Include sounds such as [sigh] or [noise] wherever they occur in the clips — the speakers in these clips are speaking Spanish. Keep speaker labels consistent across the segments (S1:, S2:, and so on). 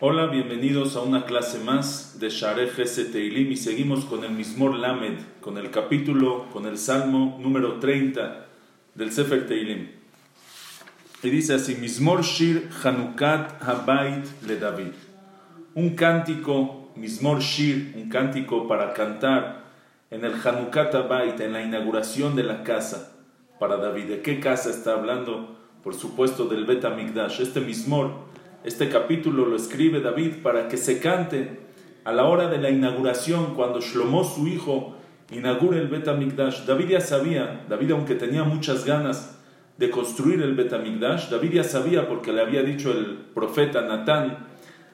S1: Hola, bienvenidos a una clase más de Gesed Teilim y seguimos con el Mismor Lamed, con el capítulo, con el salmo número 30 del Sefer Teilim. Y dice así: Mismor Shir Hanukat Habayit le David. Un cántico, Mismor Shir, un cántico para cantar en el Hanukat Habayit, en la inauguración de la casa para David. ¿De qué casa está hablando? Por supuesto, del Bet Amigdash. Este Mismor este capítulo lo escribe David para que se cante a la hora de la inauguración, cuando Shlomo, su hijo, inaugure el Bet HaMikdash. David ya sabía, David aunque tenía muchas ganas de construir el Bet HaMikdash, David ya sabía porque le había dicho el profeta Natán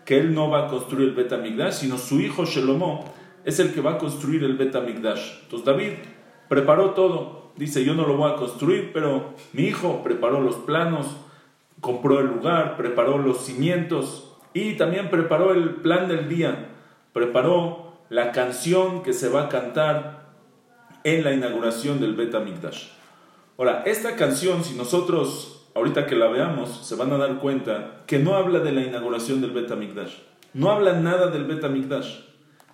S1: que él no va a construir el Bet HaMikdash, sino su hijo Shlomo es el que va a construir el Bet HaMikdash. Entonces David preparó todo. Dice, yo no lo voy a construir, pero mi hijo preparó los planos, compró el lugar, preparó los cimientos y también preparó el plan del día, preparó la canción que se va a cantar en la inauguración del Bet HaMikdash. Ahora, esta canción, si nosotros ahorita que la veamos, se van a dar cuenta que no habla de la inauguración del Bet HaMikdash. No habla nada del Bet HaMikdash.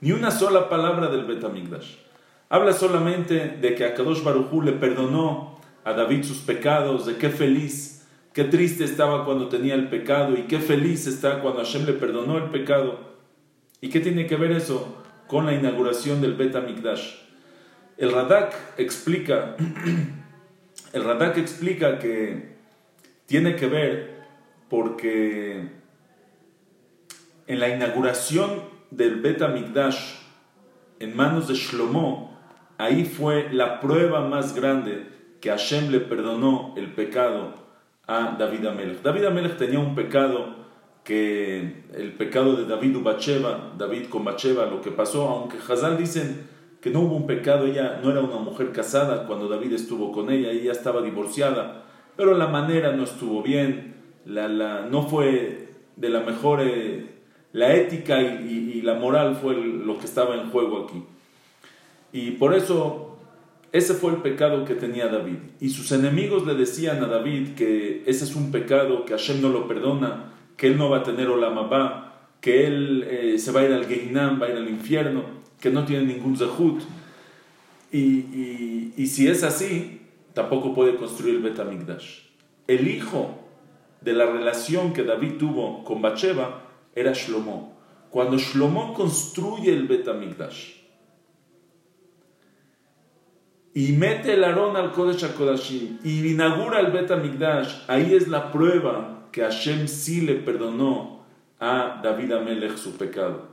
S1: Ni una sola palabra del Bet HaMikdash. Habla solamente de que Akadosh Baruj le perdonó a David sus pecados, de qué feliz Qué triste estaba cuando tenía el pecado y qué feliz está cuando Hashem le perdonó el pecado. ¿Y qué tiene que ver eso con la inauguración del Bet HaMikdash? El Radak explica, [clears throat] el Radak explica que tiene que ver porque en la inauguración del Bet HaMikdash en manos de Shlomo, ahí fue la prueba más grande que Hashem le perdonó el pecado a David Amelech. Tenía un pecado que el pecado de David Ubacheva, David con lo que pasó, aunque Hazal dicen que no hubo un pecado, ella no era una mujer casada cuando David estuvo con ella, ella estaba divorciada, pero la manera no estuvo bien, la, la, no fue de la mejor, eh, la ética y la moral fue lo que estaba en juego aquí. Y por eso ese fue el pecado que tenía David. Y sus enemigos le decían a David que ese es un pecado, que Hashem no lo perdona, que él no va a tener Olamabá, que él eh, se va a ir al Geinam, va a ir al infierno, que no tiene ningún Zahut. Y, y, si es así, tampoco puede construir el Betamigdash. El hijo de la relación que David tuvo con Bacheva era Shlomo. Cuando Shlomo construye el Betamigdash, y mete el Aarón al Kodesh HaKodashim y inaugura el Bet HaMikdash, ahí es la prueba que Hashem sí le perdonó a David Amelech su pecado.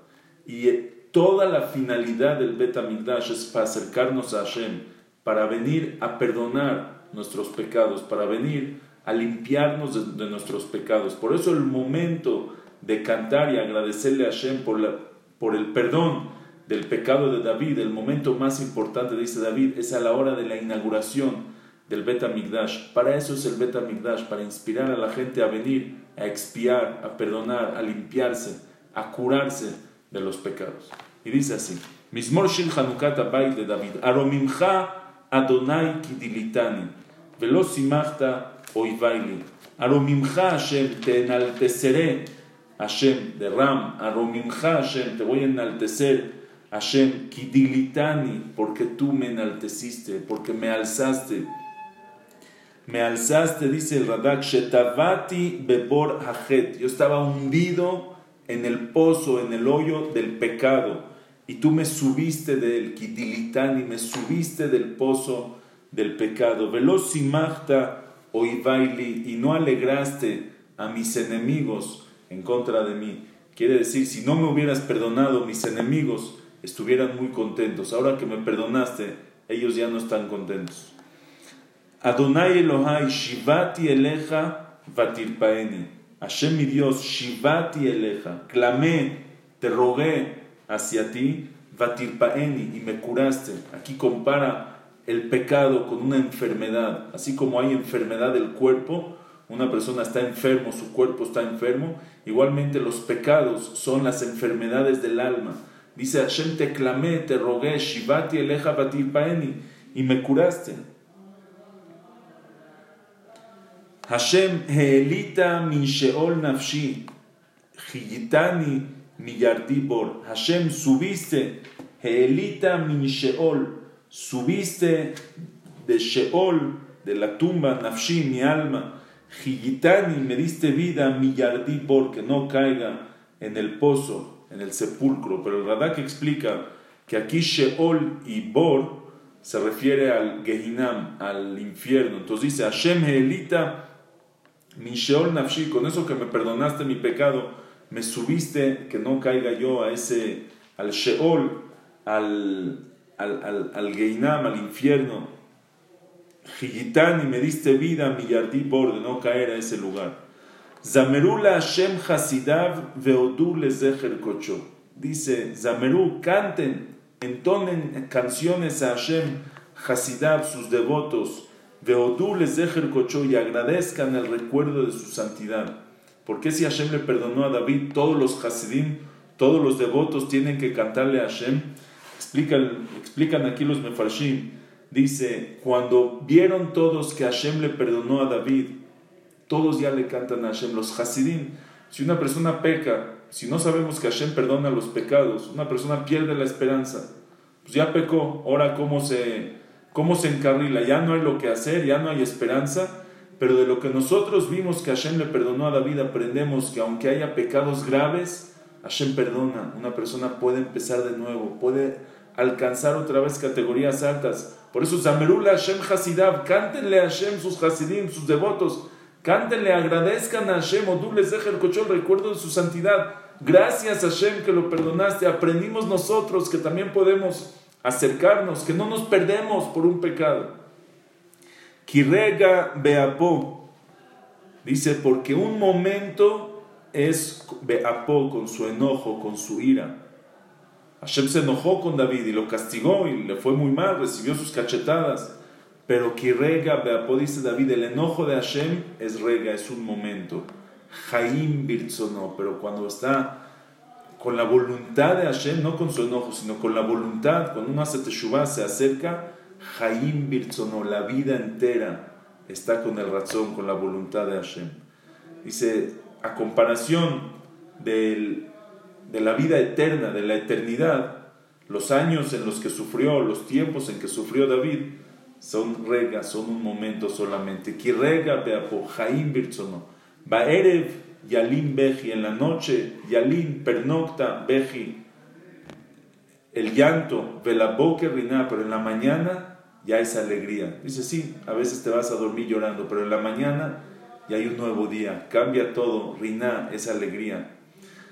S1: Y toda la finalidad del Bet HaMikdash es para acercarnos a Hashem, para venir a perdonar nuestros pecados, para venir a limpiarnos de, nuestros pecados. Por eso el momento de cantar y agradecerle a Hashem por, la, por el perdón del pecado de David, el momento más importante, dice David, es a la hora de la inauguración del Bet HaMikdash. Para eso es el Bet HaMikdash, para inspirar a la gente a venir, a expiar, a perdonar, a limpiarse, a curarse de los pecados. Y dice así, Mismor Shil Hanukat de David, Aromimcha Adonai Kidilitani, Velo Simachta Oivaili, Aromimcha Hashem, te enalteceré, Hashem, de Ram, Aromimcha Hashem, te voy a enaltecer, Hashem, Kidilitani, porque tú me enalteciste, porque me alzaste. Me alzaste, dice el Radak, Shetavati Bebor Hajet. Yo estaba hundido en el pozo, en el hoyo del pecado. Y tú me subiste del Kidilitani, me subiste del pozo del pecado. Velosimachta oivaili, y no alegraste a mis enemigos en contra de mí. Quiere decir, si no me hubieras perdonado mis enemigos, estuvieran muy contentos. Ahora que me perdonaste, ellos ya no están contentos. Adonai Elohai, Shivati Eleja, Vatirpaeni. Hashem mi Dios, Shivati Eleja. Clamé, te rogué hacia ti, Vatirpaeni, y me curaste. Aquí compara el pecado con una enfermedad. Así como hay enfermedad del cuerpo, una persona está enfermo, su cuerpo está enfermo, igualmente los pecados son las enfermedades del alma. Dice Hashem, te clamé, te rogué, Shivati eleja paeni, y me curaste. Hashem, Heelita min Sheol nafshi. Gigitani Miyardibor. Hashem, subiste, Heelita min Sheol, subiste de Sheol, de la tumba, Nafshi, mi alma. Gigitani, me diste vida, Miyardibor, que no caiga en el pozo, en el sepulcro. Pero el Radak explica que aquí Sheol y Bor se refiere al Gehinam, al infierno. Entonces dice, Hashem Heelita mi Sheol Nafshi, con eso que me perdonaste mi pecado, me subiste que no caiga yo a ese, al Sheol, al, al, al, Geinam, al infierno. Gigitán y me diste vida, mi yardí por de no caer a ese lugar. Zamerula Hashem Hasidav Veodu Lezecher Kocho. Dice, Zameru, canten, entonen canciones a Hashem Hasidav, sus devotos. Veodu Lezecher Kocho y agradezcan el recuerdo de su santidad. ¿Por qué si Hashem le perdonó a David, todos los Hasidim, todos los devotos tienen que cantarle a Hashem? Explican, explican aquí los Mefarshim. Dice, cuando vieron todos que Hashem le perdonó a David, todos ya le cantan a Hashem. Los Hasidim, si una persona peca, si no sabemos que Hashem perdona los pecados, una persona pierde la esperanza. Pues ya pecó, ahora cómo se, cómo se encarrila, ya no hay lo que hacer, ya no hay esperanza pero de lo que nosotros vimos que Hashem le perdonó a David, aprendemos que aunque haya pecados graves, Hashem perdona. Una persona puede empezar de nuevo, puede alcanzar otra vez categorías altas. Por eso, Zamerula Hashem Hasidab, cántenle a Hashem sus Hasidim, sus devotos, cántenle, agradezcan a Hashem, o tú les deja el recuerdo de su santidad. Gracias Hashem que lo perdonaste. Aprendimos nosotros que también podemos acercarnos, que no nos perdemos por un pecado. Kirega Beapo. Dice, porque un momento es Beapo con su enojo, con su ira. Hashem se enojó con David y lo castigó y le fue muy mal, recibió sus cachetadas. Pero Kirega Beapo, dice David, el enojo de Hashem es rega, es un momento. Jaim Birtzono, pero cuando está con la voluntad de Hashem, no con su enojo, sino con la voluntad, cuando uno hace se acerca, Jaim Birtzono, la vida entera está con el razón, con la voluntad de Hashem. Dice, a comparación de la vida eterna, de la eternidad, los años en los que sufrió, los tiempos en que sufrió David, son regas, son un momento solamente. Kirrega beapo, Jaim Birtzono. Baerev, Yalim Beji, en la noche, Yalim pernocta Beji, el llanto, velaboque riná, pero en la mañana ya es alegría. Dice, sí, a veces te vas a dormir llorando, pero en la mañana ya hay un nuevo día, cambia todo, riná es alegría.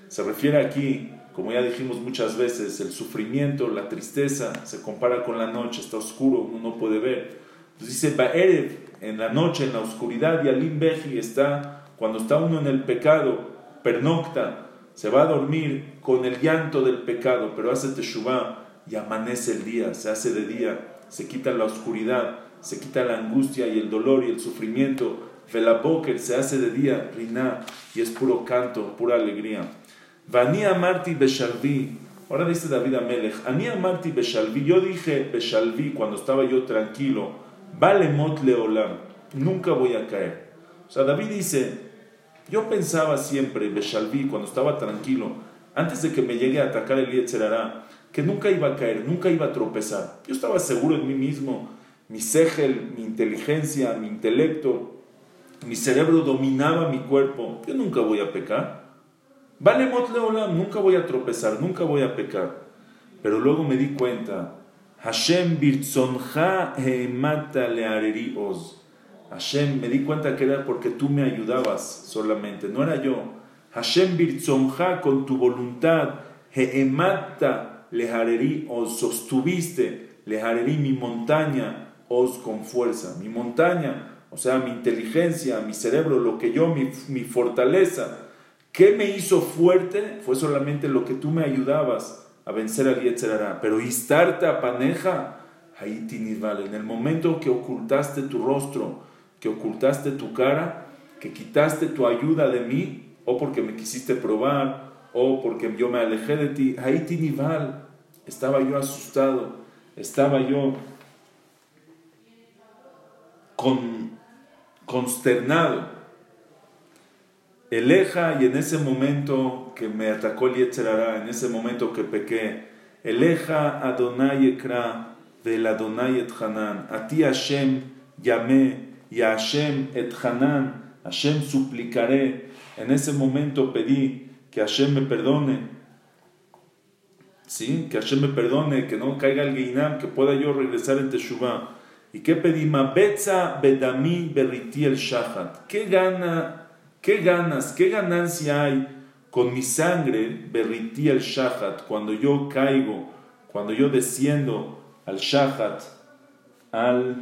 S1: Se refiere aquí, como ya dijimos muchas veces, el sufrimiento, la tristeza, se compara con la noche, está oscuro, uno no puede ver. Entonces dice, Baerev, en la noche, en la oscuridad, y Alim Beji está, cuando está uno en el pecado, pernocta, se va a dormir con el llanto del pecado, pero hace teshuvah y amanece el día, se hace de día, se quita la oscuridad, se quita la angustia y el dolor y el sufrimiento. Velaboker se hace de día, riná, y es puro canto, pura alegría. Vania Marti Beshalvi, ahora dice David Amelech, Ania Marti Beshalvi, yo dije Beshalvi cuando estaba yo tranquilo, vale mot leolam, nunca voy a caer. O sea, David dice, yo pensaba siempre, Beshalvi, cuando estaba tranquilo, antes de que me llegue a atacar el Yetzerará, que nunca iba a caer, nunca iba a tropezar. Yo estaba seguro en mí mismo, mi segel, mi inteligencia, mi intelecto, mi cerebro dominaba mi cuerpo. Yo nunca voy a pecar. Vale Motleolam, nunca voy a tropezar, nunca voy a pecar. Pero luego me di cuenta, Hashem birtzonja heemata leareri oz. Hashem, me di cuenta que era porque tú me ayudabas solamente, no era yo. Hashem birtzonja con tu voluntad, heemata lehareri os sostuviste, lehareri mi montaña os con fuerza. Mi montaña, o sea, mi inteligencia, mi cerebro, lo que yo, mi, mi fortaleza. ¿Qué me hizo fuerte? Fue solamente lo que tú me ayudabas a vencer al Yetzerara. Pero Istarta paneja, ahí en el momento que ocultaste tu rostro, que ocultaste tu cara, que quitaste tu ayuda de mí, o porque me quisiste probar, o porque yo me alejé de ti. Ahí Tinival, estaba yo asustado, estaba yo con, consternado. Eleja, y en ese momento que me atacó el Yetzerará, en ese momento que pequé, Eleja Adonai Ekra del Adonai et Hanan, a ti Hashem llamé, y a Hashem et Hanan, Hashem suplicaré, en ese momento pedí que Hashem me perdone, ¿sí? que Hashem me perdone, que no caiga el Geinam, que pueda yo regresar en Teshuvah. ¿Y qué pedí? Mabetza bedami beriti el shahat. ¿Qué gana ¿Qué ganas, qué ganancia hay con mi sangre, berrití el shahat, cuando yo caigo, cuando yo desciendo al shahat, al,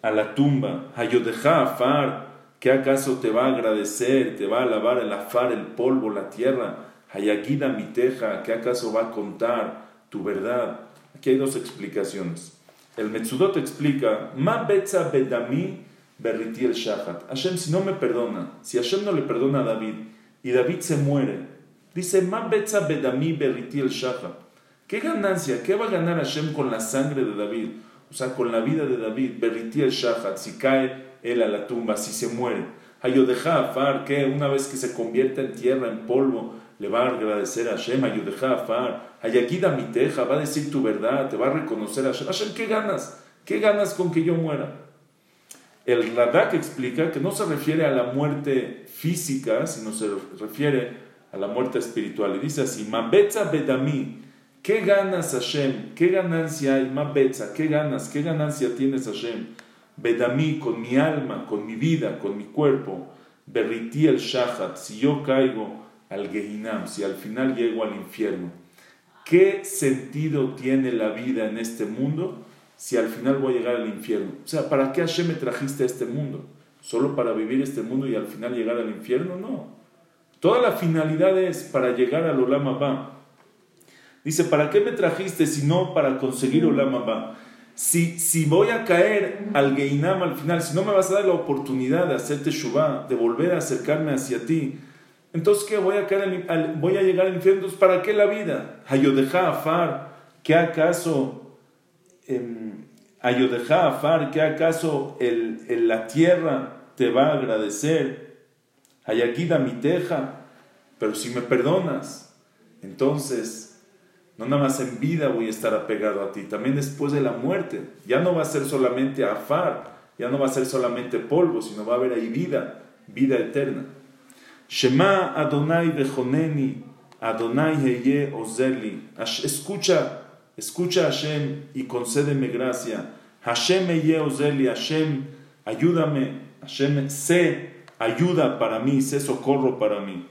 S1: a la tumba? Hayodeja afar, ¿qué acaso te va a agradecer, te va a lavar el afar, el polvo, la tierra? Hayagida mi teja, ¿qué acaso va a contar tu verdad? Aquí hay dos explicaciones. El Metsudot explica, Ma betza bedami Berriti el Shahat. Hashem, si no me perdona, si Hashem no le perdona a David y David se muere, dice, Ma betza bedami berriti el Shahat. ¿Qué ganancia? ¿Qué va a ganar Hashem con la sangre de David? O sea, con la vida de David, berriti el Shahat, si cae él a la tumba, si se muere. Hayodeja Afar, que una vez que se convierta en tierra, en polvo, le va a agradecer a Hashem, Hayodeja Afar, Hayakida Miteja, va a decir tu verdad, te va a reconocer a Hashem. Hashem, ¿qué ganas? ¿Qué ganas con que yo muera? El Radak explica que no se refiere a la muerte física, sino se refiere a la muerte espiritual. Y dice así, Mabetza Bedami, ¿qué ganas Hashem? ¿Qué ganancia hay? Mabetza, ¿qué ganas? ¿Qué ganancia tienes Hashem? Bedami, con mi alma, con mi vida, con mi cuerpo. Berriti el Shahat, si yo caigo al Gehinam, si al final llego al infierno. ¿Qué sentido tiene la vida en este mundo? Si al final voy a llegar al infierno? O sea, ¿para qué Hashem me trajiste a este mundo? ¿Solo para vivir este mundo y al final llegar al infierno? No. Toda la finalidad es para llegar al Olam Abba. Dice, ¿para qué me trajiste si no para conseguir Olam Abba? Si, si voy a caer al Geinam al final, si no me vas a dar la oportunidad de hacerte Shubá, de volver a acercarme hacia ti, entonces ¿qué? Voy a, caer voy a llegar al infierno. ¿para qué la vida? Hayodeja Afar, ¿qué acaso Ayodeja Afar, que acaso el, la tierra te va a agradecer? Hayakida mi teja, pero si me perdonas, entonces no nada más en vida voy a estar apegado a ti, también después de la muerte. Ya no va a ser solamente Afar, ya no va a ser solamente polvo, sino va a haber ahí vida, vida eterna. Shema Adonai Bejoneni, Adonai Heye Ozeli. Escucha Escucha a Hashem y concédeme gracia. Hashem Ozeli, Hashem, ayúdame. Hashem, sé ayuda para mí, sé socorro para mí.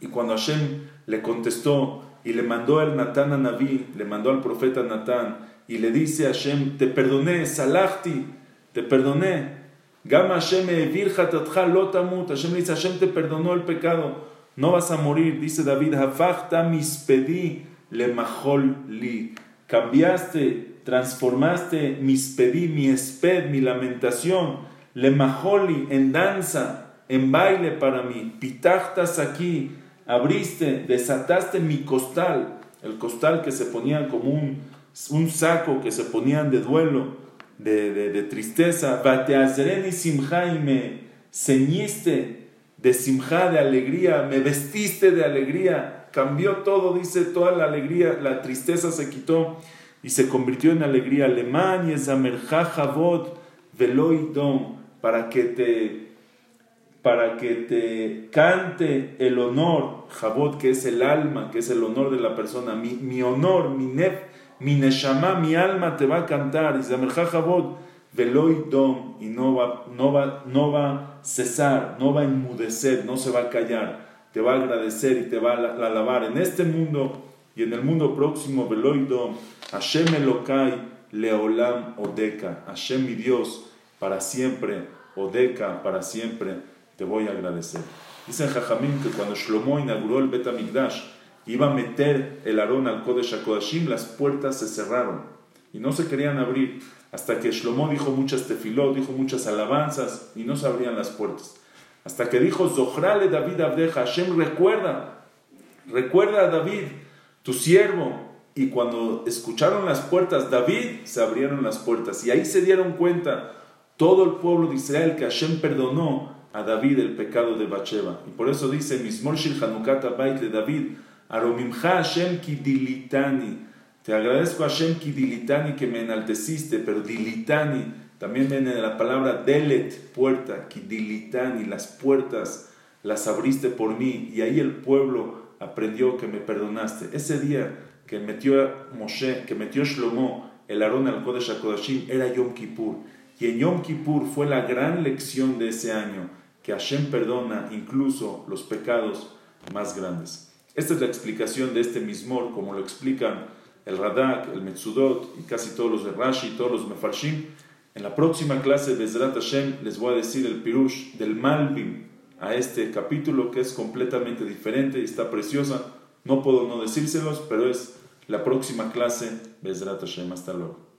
S1: Y cuando Hashem le contestó y le mandó al Natán a Naví, le mandó al profeta Natán y le dice a Hashem, te perdoné, salachti, te perdoné. Gama Hashem lotamut. Hashem le dice, Hashem te perdonó el pecado, no vas a morir. Dice David, hafachta mispedi le mahol li. Cambiaste, transformaste mis pedí, mi esped, mi lamentación, le maholi en danza, en baile para mí. Pitachtas aquí, abriste, desataste mi costal, el costal que se ponía como un, un saco que se ponían de duelo, de, de, de tristeza. Bateazreni simja y me ceñiste de simja, de alegría, me vestiste de alegría cambió todo, dice, toda la alegría, la tristeza se quitó y se convirtió en alegría. Alemán y Javot Veloidom, para que te para que te cante el honor, Javot, que es el alma, que es el honor de la persona, mi, mi honor, mi nef, mi neshama, mi alma te va a cantar, y Javot, Veloidom, y no va, no, va, no va a cesar, no va a enmudecer, no se va a callar te va a agradecer y te va a alabar en este mundo y en el mundo próximo, Veloido, Hashem Elokai, Leolam Odeka, Hashem mi Dios, para siempre, Odeka, para siempre, te voy a agradecer. Dice Jajamín que cuando Shlomo inauguró el Bet iba a meter el Aarón al Kodesh HaKodashim, las puertas se cerraron y no se querían abrir, hasta que Shlomo dijo muchas tefilot, dijo muchas alabanzas y no se abrían las puertas. Hasta que dijo Zohrale David Abdeja, Hashem recuerda, recuerda a David, tu siervo. Y cuando escucharon las puertas, David se abrieron las puertas. Y ahí se dieron cuenta todo el pueblo de Israel que Hashem perdonó a David el pecado de Bacheva. Y por eso dice, Mismor Shil Hanukat Bait de David, Aromimcha Hashem Kidilitani. Te agradezco a Hashem Kidilitani que me enalteciste, pero Dilitani también viene de la palabra Delet, puerta, Kidilitani, las puertas las abriste por mí. Y ahí el pueblo aprendió que me perdonaste. Ese día que metió Moshe, que metió Shlomo, el Aarón al Kodesh HaKodashim, era Yom Kippur. Y en Yom Kippur fue la gran lección de ese año, que Hashem perdona incluso los pecados más grandes. Esta es la explicación de este mismor, como lo explican el Radak, el Metzudot y casi todos los de Rashi, todos los Mefarshim. En la próxima clase de Zrat Hashem les voy a decir el Pirush del Malbim a este capítulo que es completamente diferente y está preciosa. No puedo no decírselos, pero es la próxima clase. Bezrat Hashem. Hasta luego.